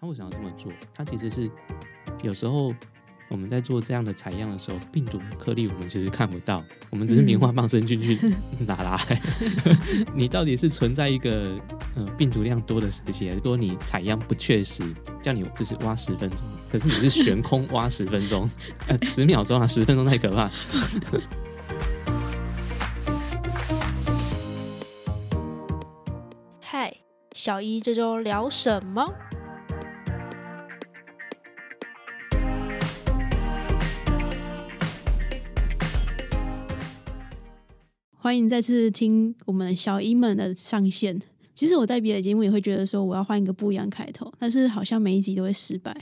他为什么要这么做？他其实是有时候我们在做这样的采样的时候，病毒颗粒我们其实看不到，我们只是棉花棒伸进去 拉拉。你到底是存在一个呃病毒量多的时期，还是说你采样不确实，叫你就是挖十分钟，可是你是悬空挖十分钟，呃十秒钟啊，十分钟太可怕。嗨，小一这周聊什么？欢迎再次听我们小英们的上线。其实我在别的节目也会觉得说我要换一个不一样开头，但是好像每一集都会失败。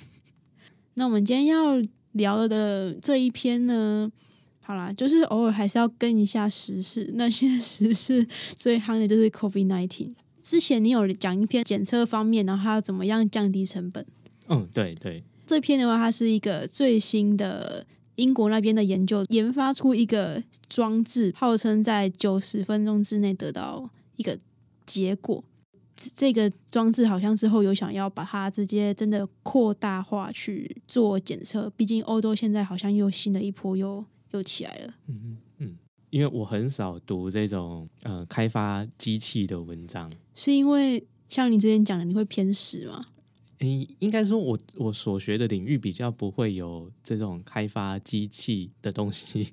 那我们今天要聊的这一篇呢，好啦，就是偶尔还是要跟一下时事。那现在时事最夯的就是 COVID nineteen。之前你有讲一篇检测方面，然后它怎么样降低成本？嗯，对对，这篇的话，它是一个最新的英国那边的研究，研发出一个装置，号称在九十分钟之内得到一个结果。这这个装置好像之后有想要把它直接真的扩大化去做检测，毕竟欧洲现在好像又新的一波又又起来了。嗯嗯嗯，因为我很少读这种呃开发机器的文章，是因为像你之前讲的，你会偏食吗？诶，应该说我我所学的领域比较不会有这种开发机器的东西，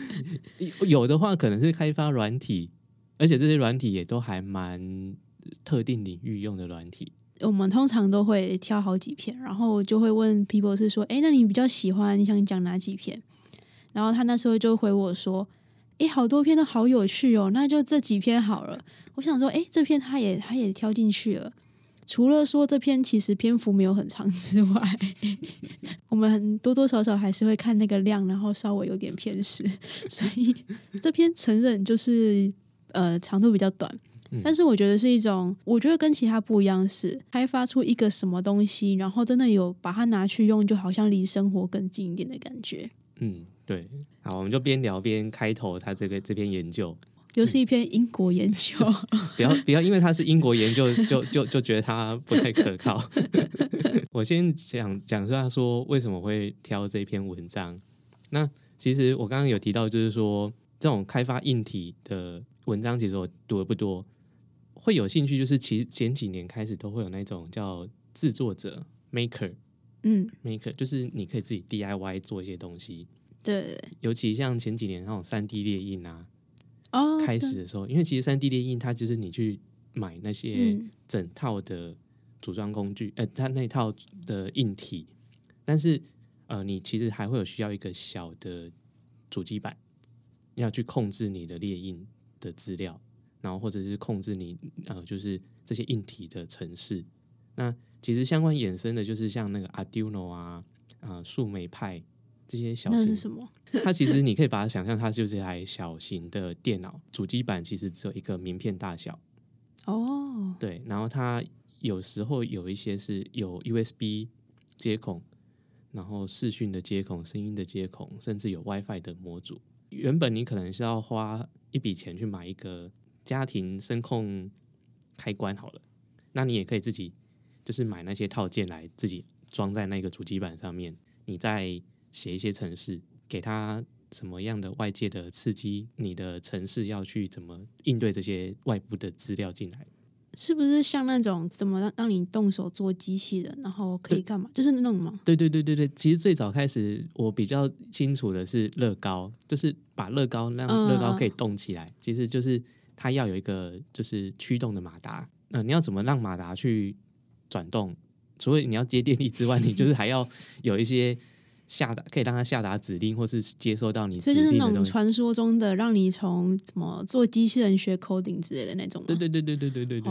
有的话可能是开发软体，而且这些软体也都还蛮特定领域用的软体。我们通常都会挑好几篇，然后就会问皮博士说：“哎，那你比较喜欢你想讲哪几篇？”然后他那时候就回我说：“哎，好多篇都好有趣哦，那就这几篇好了。”我想说：“哎，这篇他也他也挑进去了。”除了说这篇其实篇幅没有很长之外，我们很多多少少还是会看那个量，然后稍微有点偏食，所以这篇承认就是呃长度比较短。但是我觉得是一种，我觉得跟其他不一样是开发出一个什么东西，然后真的有把它拿去用，就好像离生活更近一点的感觉。嗯，对。好，我们就边聊边开头，他这个这篇研究。又是一篇英国研究，不要不要，因为它是英国研究，就就就觉得它不太可靠。我先讲讲一下，说为什么会挑这篇文章。那其实我刚刚有提到，就是说这种开发硬体的文章，其实我读的不多。会有兴趣，就是其实前几年开始都会有那种叫制作者 maker，嗯，maker 就是你可以自己 DIY 做一些东西。对，尤其像前几年那种三 D 列印啊。哦，开始的时候，因为其实三 D 列印它就是你去买那些整套的组装工具，呃，它那套的硬体，但是呃，你其实还会有需要一个小的主机板，要去控制你的列印的资料，然后或者是控制你呃，就是这些硬体的程式。那其实相关衍生的就是像那个 Arduino 啊，啊，树莓派。这些小那是什么？它其实你可以把它想象，它就是一台小型的电脑，主机板其实只有一个名片大小。哦，对，然后它有时候有一些是有 USB 接孔，然后视讯的接孔、声音的接孔，甚至有 WiFi 的模组。原本你可能是要花一笔钱去买一个家庭声控开关好了，那你也可以自己就是买那些套件来自己装在那个主机板上面，你再。写一些程式，给他什么样的外界的刺激，你的城市要去怎么应对这些外部的资料进来？是不是像那种怎么让让你动手做机器人，然后可以干嘛？就是那种吗？对对对对对，其实最早开始我比较清楚的是乐高，就是把乐高让乐高可以动起来，其实就是它要有一个就是驱动的马达。那你要怎么让马达去转动？除了你要接电力之外，你就是还要有一些。下达可以让他下达指令，或是接收到你，所以就是那种传说中的让你从什么做机器人学 coding 之类的那种。对对对对对对对对。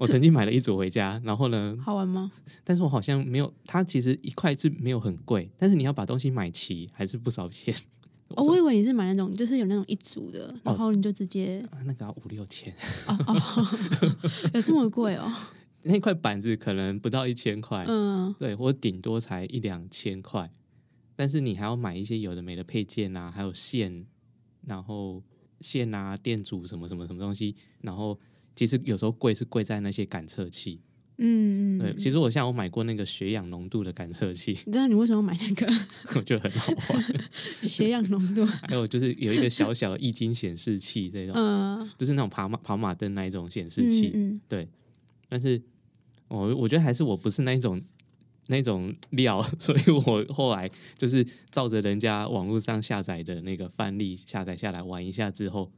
我曾经买了一组回家，然后呢？好玩吗？但是我好像没有，它其实一块是没有很贵，但是你要把东西买齐还是不少钱。哦，我以为你是买那种，就是有那种一组的，然后你就直接那个要五六千。哦哦，有这么贵哦？那块板子可能不到一千块，嗯，对，我顶多才一两千块，但是你还要买一些有的没的配件啊，还有线，然后线啊、电阻什么什么什么东西，然后其实有时候贵是贵在那些感测器，嗯嗯，对，其实我像我买过那个血氧浓度的感测器，你知道你为什么买那个 我觉得很好玩。血氧浓度？还有就是有一个小小的液晶显示器，这种、嗯，就是那种跑马跑马灯那一种显示器。嗯对，但是我我觉得还是我不是那一种那种料，所以我后来就是照着人家网络上下载的那个范例下载下来玩一下之后，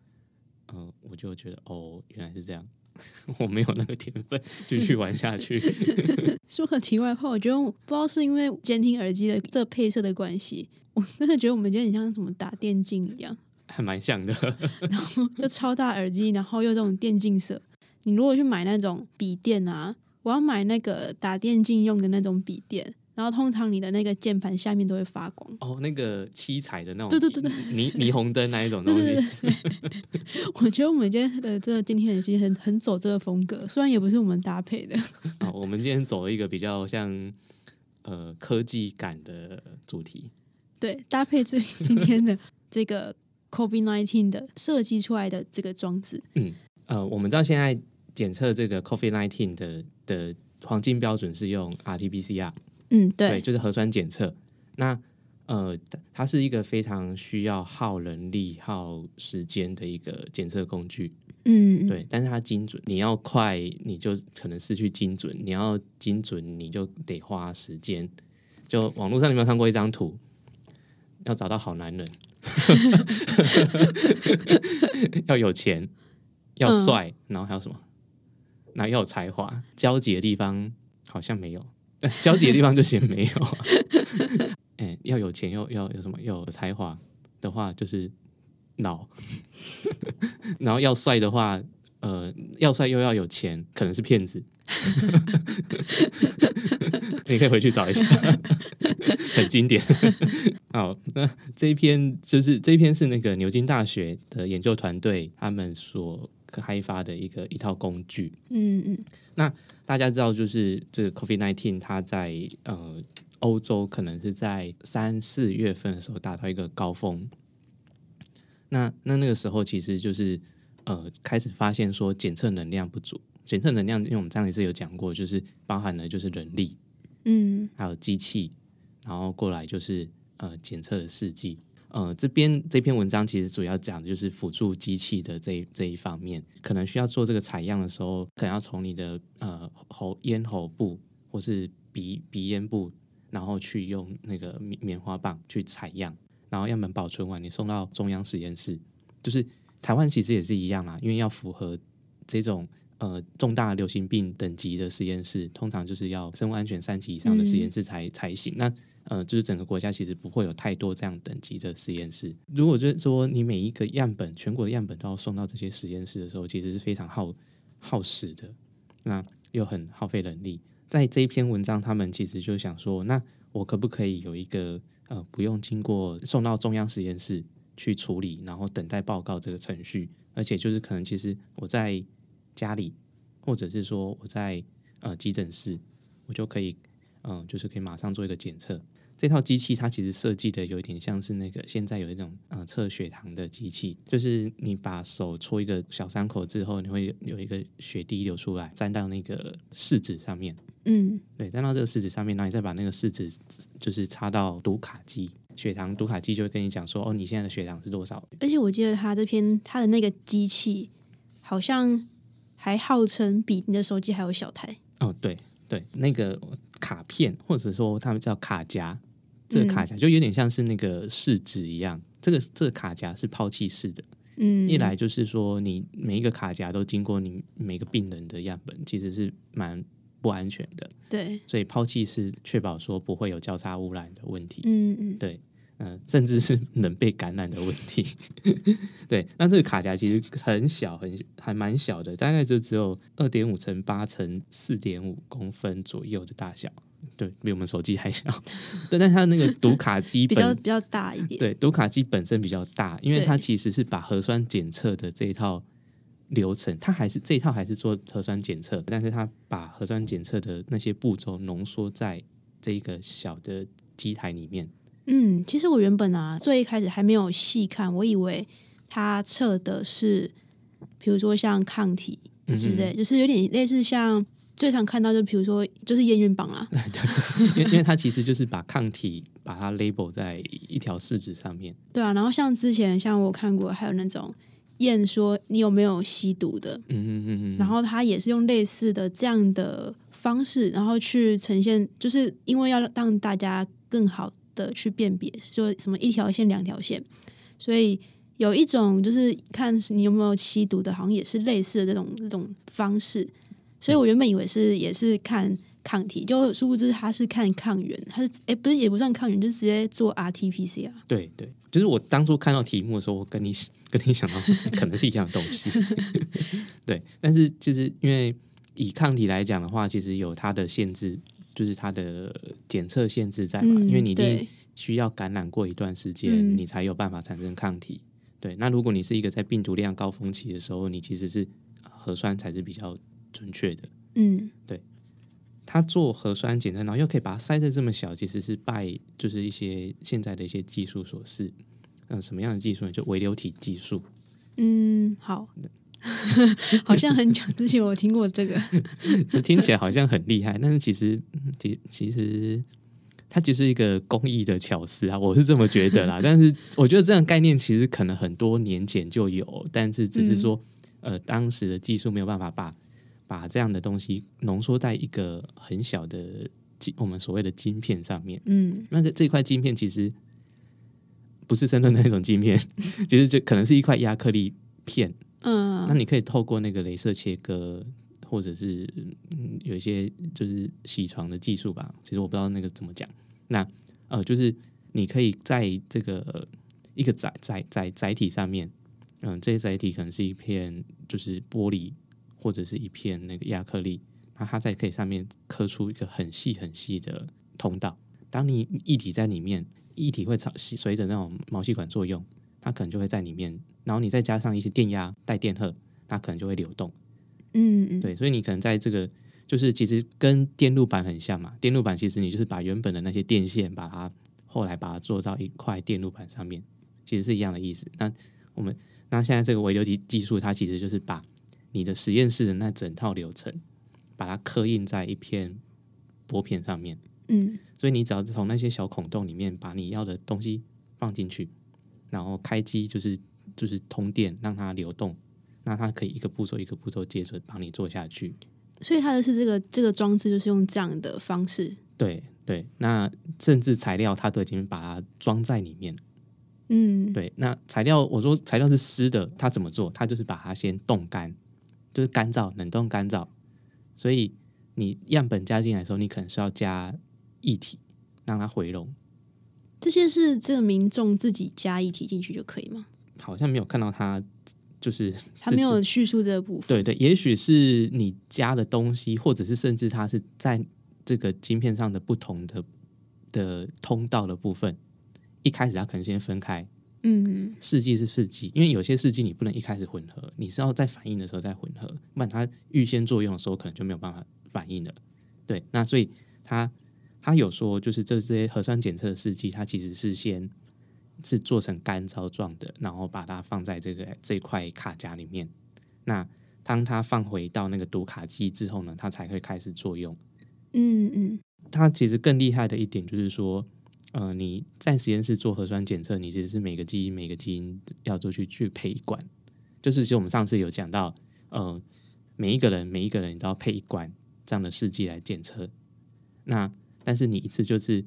嗯、我就觉得哦，原来是这样。我没有那个天分继续玩下去，说个题外话，我觉得我不知道是因为监听耳机的这配色的关系，我真的觉得我们今天很像什么打电竞一样，还蛮像的。然后就超大耳机，然后又这种电竞色。你如果去买那种笔电啊，我要买那个打电竞用的那种笔电，然后通常你的那个键盘下面都会发光。哦，那个七彩的那种，对对对对，霓霓虹灯那一种东西，我觉得我们今天的这个监听耳机很很走这个风格，虽然也不是我们搭配的。哦，我们今天走了一个比较像呃科技感的主题。对，搭配这今天的这个 COVID nineteen 的设计出来的这个装置，嗯呃，我们知道现在检测这个 COVID nineteen 的的黄金标准是用 RT-PCR，嗯，对，对，就是核酸检测。那呃，它是一个非常需要耗人力、耗时间的一个检测工具，嗯，对。但是它精准，你要快，你就可能失去精准；你要精准，你就得花时间。就网络上有没有看过一张图？要找到好男人，要有钱，要嗯帅，然后还有什么？那要有才华，交集的地方好像没有，交集的地方就写没有。哎、要有钱，又要有什么？要有才华的话，就是老；然后要帅的话，呃，要帅又要有钱，可能是骗子。你可以回去找一下，很经典。好，那这一篇就是这一篇是那个牛津大学的研究团队他们所开发的一个一套工具。嗯嗯那大家知道，就是这个 COVID nineteen，它在呃欧洲可能是在三四月份的时候达到一个高峰。那那那个时候其实就是呃开始发现说检测能量不足，检测能量，因为我们上一次有讲过，就是包含了就是人力，嗯还有机器，然后过来就是呃检测的试剂。呃，这边这篇文章其实主要讲的就是辅助机器的这一这一方面，可能需要做这个采样的时候，可能要从你的呃喉咽喉部或是鼻鼻咽部，然后去用那个棉棉花棒去采样，然后样本保存完，你送到中央实验室。就是台湾其实也是一样啦，因为要符合这种呃重大流行病等级的实验室，通常就是要生物安全三级以上的实验室才、才行。那呃，就是整个国家其实不会有太多这样等级的实验室。如果就是说你每一个样本，全国的样本都要送到这些实验室的时候，其实是非常耗耗时的，那又很耗费人力。在这一篇文章，他们其实就想说，那我可不可以有一个呃，不用经过送到中央实验室去处理，然后等待报告这个程序，而且就是可能其实我在家里，或者是说我在呃急诊室，我就可以嗯、就是可以马上做一个检测。这套机器它其实设计的有一点像是那个现在有一种呃测血糖的机器，就是你把手戳一个小伤口之后，你会有一个血滴流出来，沾到那个试纸上面。嗯对，沾到这个试纸上面，然后你再把那个试纸就是插到读卡机，血糖读卡机就会跟你讲说，哦，你现在的血糖是多少？而且我记得它这篇它的那个机器好像还号称比你的手机还有小台。哦，对对，那个卡片或者说他们叫卡夹，这个嗯卡夹就有点像是那个试纸一样，这个这个卡夹是抛弃式的，嗯，一来就是说你每一个卡夹都经过你每个病人的样本，其实是蛮不安全的，对，所以抛弃是确保说不会有交叉污染的问题。嗯嗯对，嗯、甚至是能被感染的问题。对，那这个卡夹其实很小，很还蛮小的，大概就只有二点五乘八乘四点五公分左右的大小，对比我们手机还小。对，但它那个读 卡机比较比较大一点。对读卡机本身比较大，因为对它其实是把核酸检测的这一套。流程，它还是这一套还是做核酸检测，但是它把核酸检测的那些步骤浓缩在这一个小的机台里面。嗯，其实我原本啊，最一开始还没有细看，我以为它测的是，比如说像抗体之类，就是有点类似像最常看到就比如说就是验孕棒啊，因为因为它其实就是把抗体把它 label 在一条试纸上面。对啊。然后像之前像我看过，还有那种验说你有没有吸毒的，嗯嗯嗯嗯，然后它也是用类似的这样的方式，然后去呈现，就是因为要让大家更好的去辨别，说什么一条线、两条线，所以有一种就是看你有没有吸毒的，好像也是类似的这种这种方式。所以我原本以为是也是看抗体，就殊不知他是看抗原，他是哎不是也不算抗原，就直接做 RT-PCR。对对，就是我当初看到题目的时候，我跟你跟你想到可能是一样的东西。对，但是其实因为以抗体来讲的话，其实有它的限制，就是它的检测限制在嘛，嗯因为你一定需要感染过一段时间，嗯你才有办法产生抗体。对，那如果你是一个在病毒量高峰期的时候，你其实是呃核酸才是比较准确的。嗯对他做核酸检测，然后又可以把它塞在这么小，其实是拜就是一些现在的一些技术所示。嗯、什么样的技术呢？就微流体技术。嗯，好，好像很久之前我听过这个。这听起来好像很厉害，但是其实嗯其其实它只是一个工艺的巧思啊，我是这么觉得啦。但是我觉得这样概念其实可能很多年前就有，但是只是说、呃当时的技术没有办法把把这样的东西浓缩在一个很小的晶我们所谓的晶片上面。嗯那个这块晶片其实不是深圳的那种晶片，其实就可能是一块亚克力片。嗯那嗯你可以透过那个镭射切割，或者是嗯有一些就是洗床的技术吧，其实我不知道那个怎么讲。那呃，就是你可以在这个一个载载载载体上面，嗯、这些载体可能是一片就是玻璃，或者是一片那个亚克力，那它在可以上面刻出一个很细很细的通道。当你液体在里面，液体会朝随着那种毛细管作用，它可能就会在里面，然后你再加上一些电压带电荷，它可能就会流动。嗯嗯，对，所以你可能在这个就是其实跟电路板很像嘛，电路板其实你就是把原本的那些电线，把它后来把它做到一块电路板上面，其实是一样的意思。那我们那现在这个微流体技术，它其实就是把你的实验室的那整套流程，把它刻印在一片薄片上面。嗯所以你只要从那些小孔洞里面把你要的东西放进去，然后开机就是就是通电让它流动，那它可以一个步骤一个步骤接着帮你做下去。所以它的是这个这个装置就是用这样的方式。对对，那甚至材料它都已经把它装在里面了。嗯，对，那材料我说材料是湿的，它怎么做？它就是把它先冻干，就是干燥冷冻干燥。所以你样本加进来的时候，你可能是要加液体让它回笼。这些是这个民众自己加液体进去就可以吗？好像没有看到它，就是 他没有叙述这个部分。对对，也许是你加的东西，或者是甚至它是在这个晶片上的不同的的通道的部分，一开始它可能先分开，嗯试剂是试剂，因为有些试剂你不能一开始混合，你是要在反应的时候再混合，不然它预先作用的时候可能就没有办法反应了。对，那所以它它有说，就是这这些核酸检测试剂，它其实是先是做成干燥状的，然后把它放在这个这块卡夹里面。那当它放回到那个读卡机之后呢，它才会开始作用。嗯嗯它其实更厉害的一点就是说，呃，你在实验室做核酸检测，你其实是每个基因每个基因要做去去配一管，就是其实我们上次有讲到，呃，每一个人每一个人都要配一管这样的试剂来检测。那但是你一次就是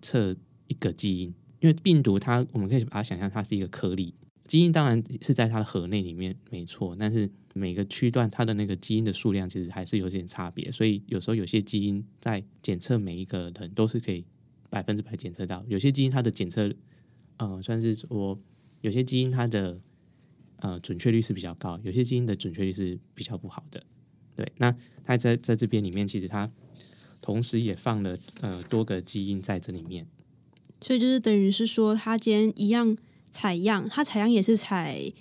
测一个基因，因为病毒它我们可以把它想象它是一个颗粒，基因当然是在它的核内里面没错，但是每个区段它的那个基因的数量其实还是有点差别，所以有时候有些基因在检测每一个人都是可以百分之百检测到，有些基因它的检测呃算是说有些基因它的呃准确率是比较高，有些基因的准确率是比较不好的。对，那它在在这边里面，其实它同时也放了呃多个基因在这里面。所以就是等于是说，它今天一样采样，它采样也是采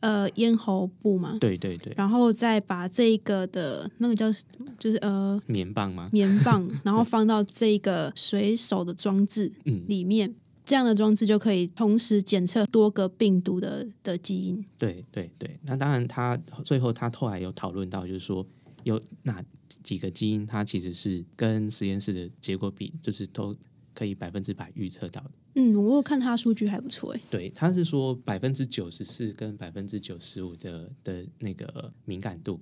呃咽喉部嘛，对对对，然后再把这一个的那个叫，就是呃棉棒吗？棉棒，然后放到这个水手的装置嗯，里面，这样的装置就可以同时检测多个病毒的的基因。对对对。那当然他，最后他后来有讨论到，就是说有哪几个基因，它其实是跟实验室的结果比，就是都可以百分之百预测到的。嗯，我有看他数据还不错诶。对，他是说百分之九十四跟百分之九十五的的那个敏感度，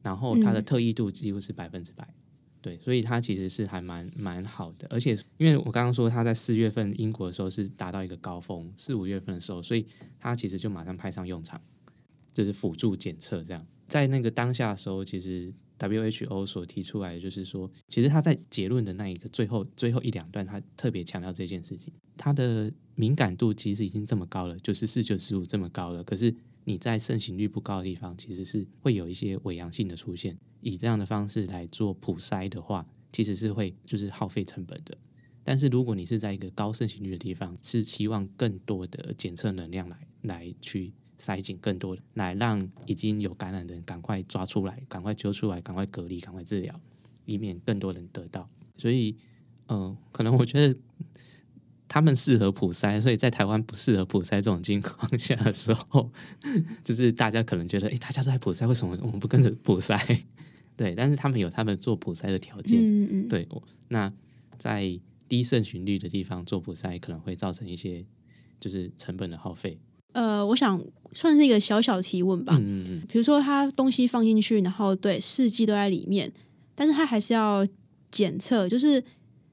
然后它的特异度几乎是百分之百。对，所以它其实是还蛮蛮好的，而且因为我刚刚说它在四月份英国的时候是达到一个高峰，四五月份的时候，所以它其实就马上派上用场，就是辅助检测这样。在那个当下的时候，其实 WHO 所提出来的就是说，其实他在结论的那一个最后最后一两段，他特别强调这件事情，它的敏感度其实已经这么高了，九十四、九十五这么高了，可是。你在盛行率不高的地方，其实是会有一些伪阳性的出现。以这样的方式来做普筛的话，其实是会就是耗费成本的。但是如果你是在一个高盛行率的地方，是希望更多的检测能量来来去筛紧更多的，来让已经有感染的人赶快抓出来，赶快揪出来，赶快隔离，赶快治疗，以免更多人得到。所以，嗯，可能我觉得。他们适合普筛，所以在台湾不适合普筛这种情况下的时候，就是大家可能觉得，哎，大家都在普筛，为什么我们不跟着普筛？对，但是他们有他们做普筛的条件。嗯嗯。对，那在低盛循率的地方做普筛，可能会造成一些就是成本的耗费。呃，我想算是一个小小提问吧。嗯嗯嗯。比如说，他东西放进去，然后对试剂都在里面，但是他还是要检测，就是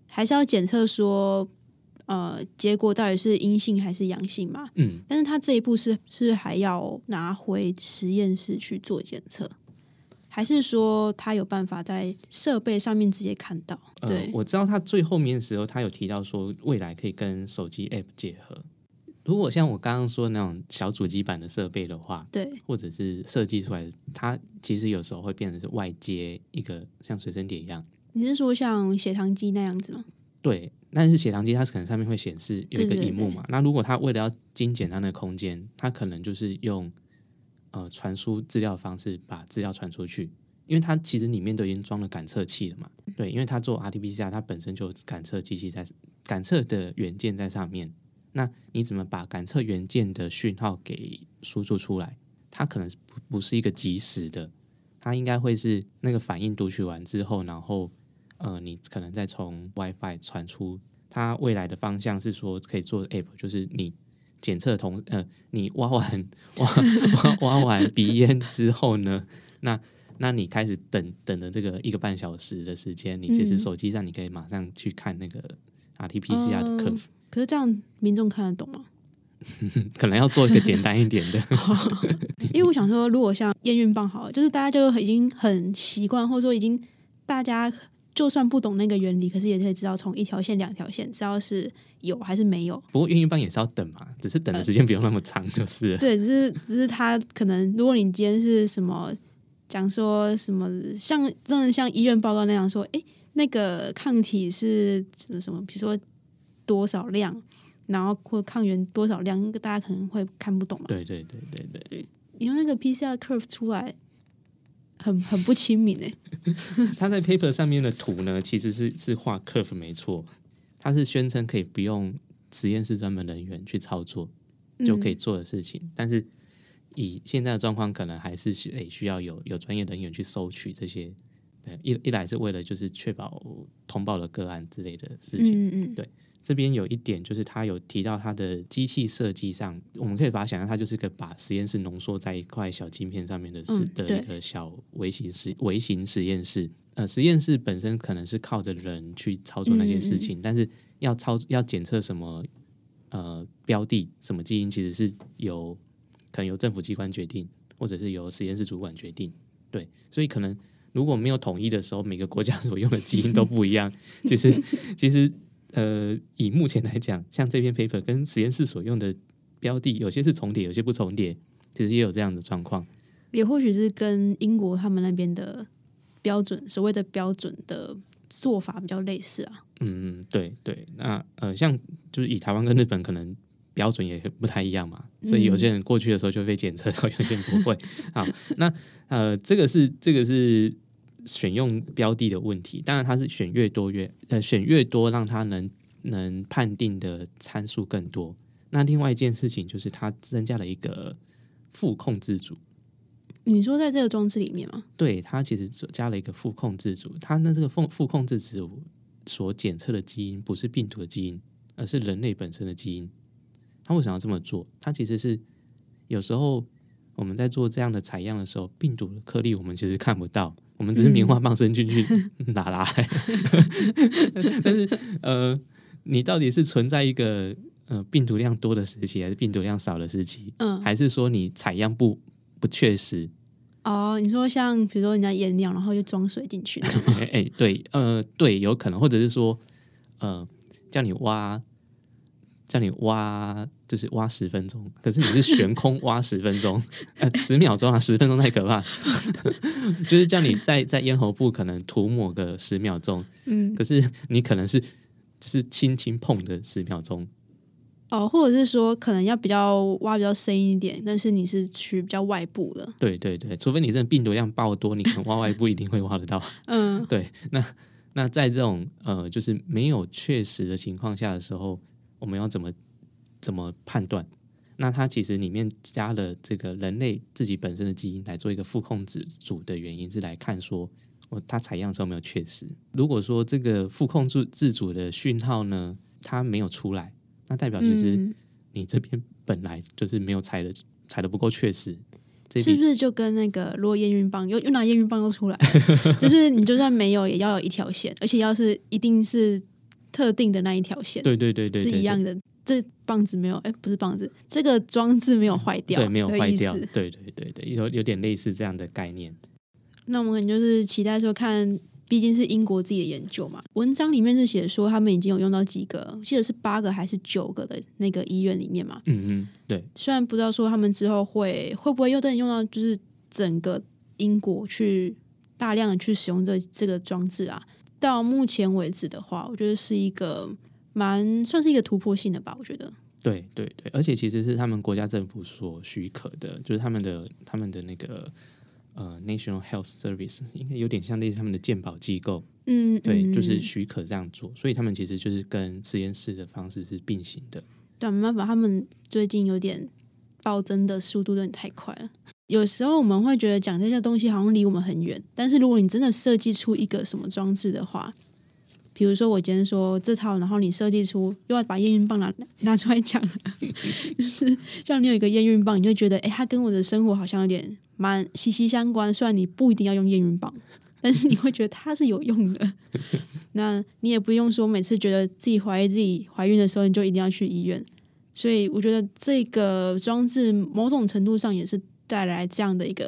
还是要检测说。呃，结果到底是阴性还是阳性嘛？嗯，但是他这一步是是还要拿回实验室去做检测，还是说他有办法在设备上面直接看到？对，我知道他最后面的时候，他有提到说未来可以跟手机 App 结合。如果像我刚刚说那种小主机版的设备的话，对，或者是设计出来的，它其实有时候会变成是外接一个像随身碟一样。你是说像血糖机那样子吗？对。但是血糖机它可能上面会显示有一个荧幕嘛？那如果它为了要精简它的空间，它可能就是用呃传输资料方式把资料传出去，因为它其实里面都已经装了感测器了嘛。对，因为它做 RT-PCR，它本身就感测机器在感测的元件在上面。那你怎么把感测元件的讯号给输出出来？它可能不不是一个及时的，它应该会是那个反应读取完之后，然后。呃，你可能再从 WiFi 传出，它未来的方向是说可以做 App，就是你检测同呃，你挖完挖挖完鼻烟之后呢，那那你开始等等的这个一个半小时的时间，你其实手机上你可以马上去看那个 RT-PCR 的 curve。可是这样民众看得懂吗？可能要做一个简单一点的，因为我想说，如果像验孕棒好，就是大家就已经很习惯，或者说已经大家。就算不懂那个原理，可是也可以知道从一条线、两条线，知道是有还是没有。不过验孕棒也是要等嘛，只是等的时间不用那么长，就是。对，只是只是他可能，如果你今天是什么讲说什么，像真的像医院报告那样说，哎，那个抗体是什么什么，比如说多少量，然后或抗原多少量，大家可能会看不懂嘛。对对对对对。你用那个 PCR curve 出来。很很不亲民诶，他在 paper 上面的图呢，其实是是画 curve 没错，他是宣称可以不用实验室专门人员去操作就可以做的事情，但是以现在的状况，可能还是需需要有有专业人员去收取这些，对一一来是为了就是确保通报了个案之类的事情，嗯嗯，对。这边有一点，就是他有提到他的机器设计上，我们可以把它想象，它就是个把实验室浓缩在一块小晶片上面的是的一个小微型实微型实验室。呃，实验室本身可能是靠着人去操作那些事情，但是要操要检测什么呃标的什么基因，其实是由可能由政府机关决定，或者是由实验室主管决定。对，所以可能如果没有统一的时候，每个国家 所用的基因都不一样。其实，其实。呃，以目前来讲，像这篇 paper 跟实验室所用的标的，有些是重叠，有些不重叠，其实也有这样的状况。也或许是跟英国他们那边的标准，所谓的标准的做法比较类似啊。嗯，对对。那呃，像就是以台湾跟日本可能标准也不太一样嘛，所以有些人过去的时候就被检测到，有些人不会。好，那呃，这个是这个是。选用标的的问题，当然它是选越多越呃选越多，让它能能判定的参数更多。那另外一件事情就是它增加了一个负控制组，你说在这个装置里面吗？对，它其实加了一个负控制组，它那这个负负控制组所检测的基因不是病毒的基因，而是人类本身的基因。它为什么要这么做？它其实是有时候我们在做这样的采样的时候，病毒的颗粒我们其实看不到，我们只是棉花棒伸进去 拿来。但是呃，你到底是存在一个呃病毒量多的时期，还是病毒量少的时期？嗯，还是说你采样不不确实？哦，你说像比如说人家验尿，然后又装水进去，哎哎，对，呃，对，有可能，或者是说，呃，叫你挖，叫你挖，就是挖十分钟，可是你是悬空挖十分钟，呃，十秒钟啊，十分钟太可怕，就是叫你在在咽喉部可能涂抹个十秒钟，嗯，可是你可能是只是轻轻碰的十秒钟。哦，或者是说可能要比较挖比较深一点，但是你是取比较外部的。对对对，除非你真的病毒量爆多，你可能挖外部一定会挖得到。嗯，对。那那在这种呃，就是没有确实的情况下的时候，我们要怎么怎么判断？那它其实里面加了这个人类自己本身的基因来做一个副控制组的原因，是来看说我它采样的时候没有确实。如果说这个副控制自主的讯号呢，它没有出来。那代表其实你这边本来就是没有采的，采的不够确实，是不是就跟那个如果验孕棒又又拿验孕棒又出来，就是你就算没有也要有一条线，而且要是一定是特定的那一条线，对对对对，是一样的。这棒子没有，哎，不是棒子，这个装置没有坏掉，对，没有坏掉，对对对对，有有点类似这样的概念。那我们可能就是期待说看。毕竟是英国自己的研究嘛，文章里面是写说他们已经有用到几个，记得是八个还是九个的那个医院里面嘛。嗯嗯，对。虽然不知道说他们之后会会不会又等用到，就是整个英国去大量的去使用这这个装置啊。到目前为止的话，我觉得是一个蛮算是一个突破性的吧。我觉得。对对对，而且其实是他们国家政府所许可的，就是他们的他们的那个。呃，National Health Service 应该有点像类似他们的鉴保机构，嗯，对，就是许可这样做，所以他们其实就是跟实验室的方式是并行的。对，没办法，他们最近有点暴增的速度有点太快了。有时候我们会觉得讲这些东西好像离我们很远，但是如果你真的设计出一个什么装置的话，比如说我今天说这套，然后你设计出又要把验孕棒拿 拿出来讲，就是像你有一个验孕棒，你就觉得哎，它跟我的生活好像有点。蛮息息相关，虽然你不一定要用验孕棒，但是你会觉得它是有用的。那你也不用说每次觉得自己怀疑自己怀孕的时候，你就一定要去医院。所以我觉得这个装置某种程度上也是带来这样的一个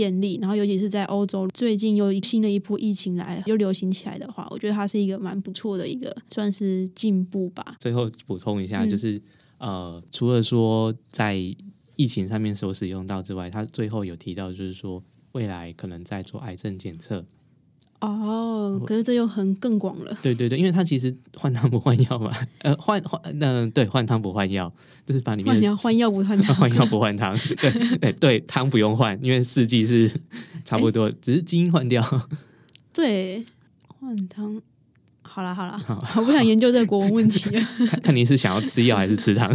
便利。然后尤其是在欧洲，最近又新的一波疫情来又流行起来的话，我觉得它是一个蛮不错的一个算是进步吧。最后补充一下，就是呃，除了说在疫情上面所使用到之外，他最后有提到，就是说未来可能在做癌症检测。哦，可是这又很更广了。对对对，因为它其实换汤不换药嘛，呃，换换那对换汤不换药，就是把里面换换药不换汤，换药不换汤。对对对，汤不用换，因为四季是 差不多，只是基因换掉。对，换汤。好了好了，我不想研究这个国文问题了。看看你是想要吃药还是吃汤？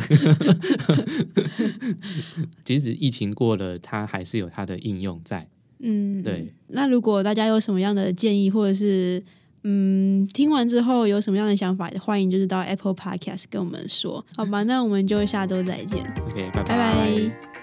即使疫情过了，它还是有它的应用在。嗯，对。那如果大家有什么样的建议，或者是嗯听完之后有什么样的想法，欢迎就是到 Apple Podcast 跟我们说，好吧？那我们就下周再见。OK，拜拜拜。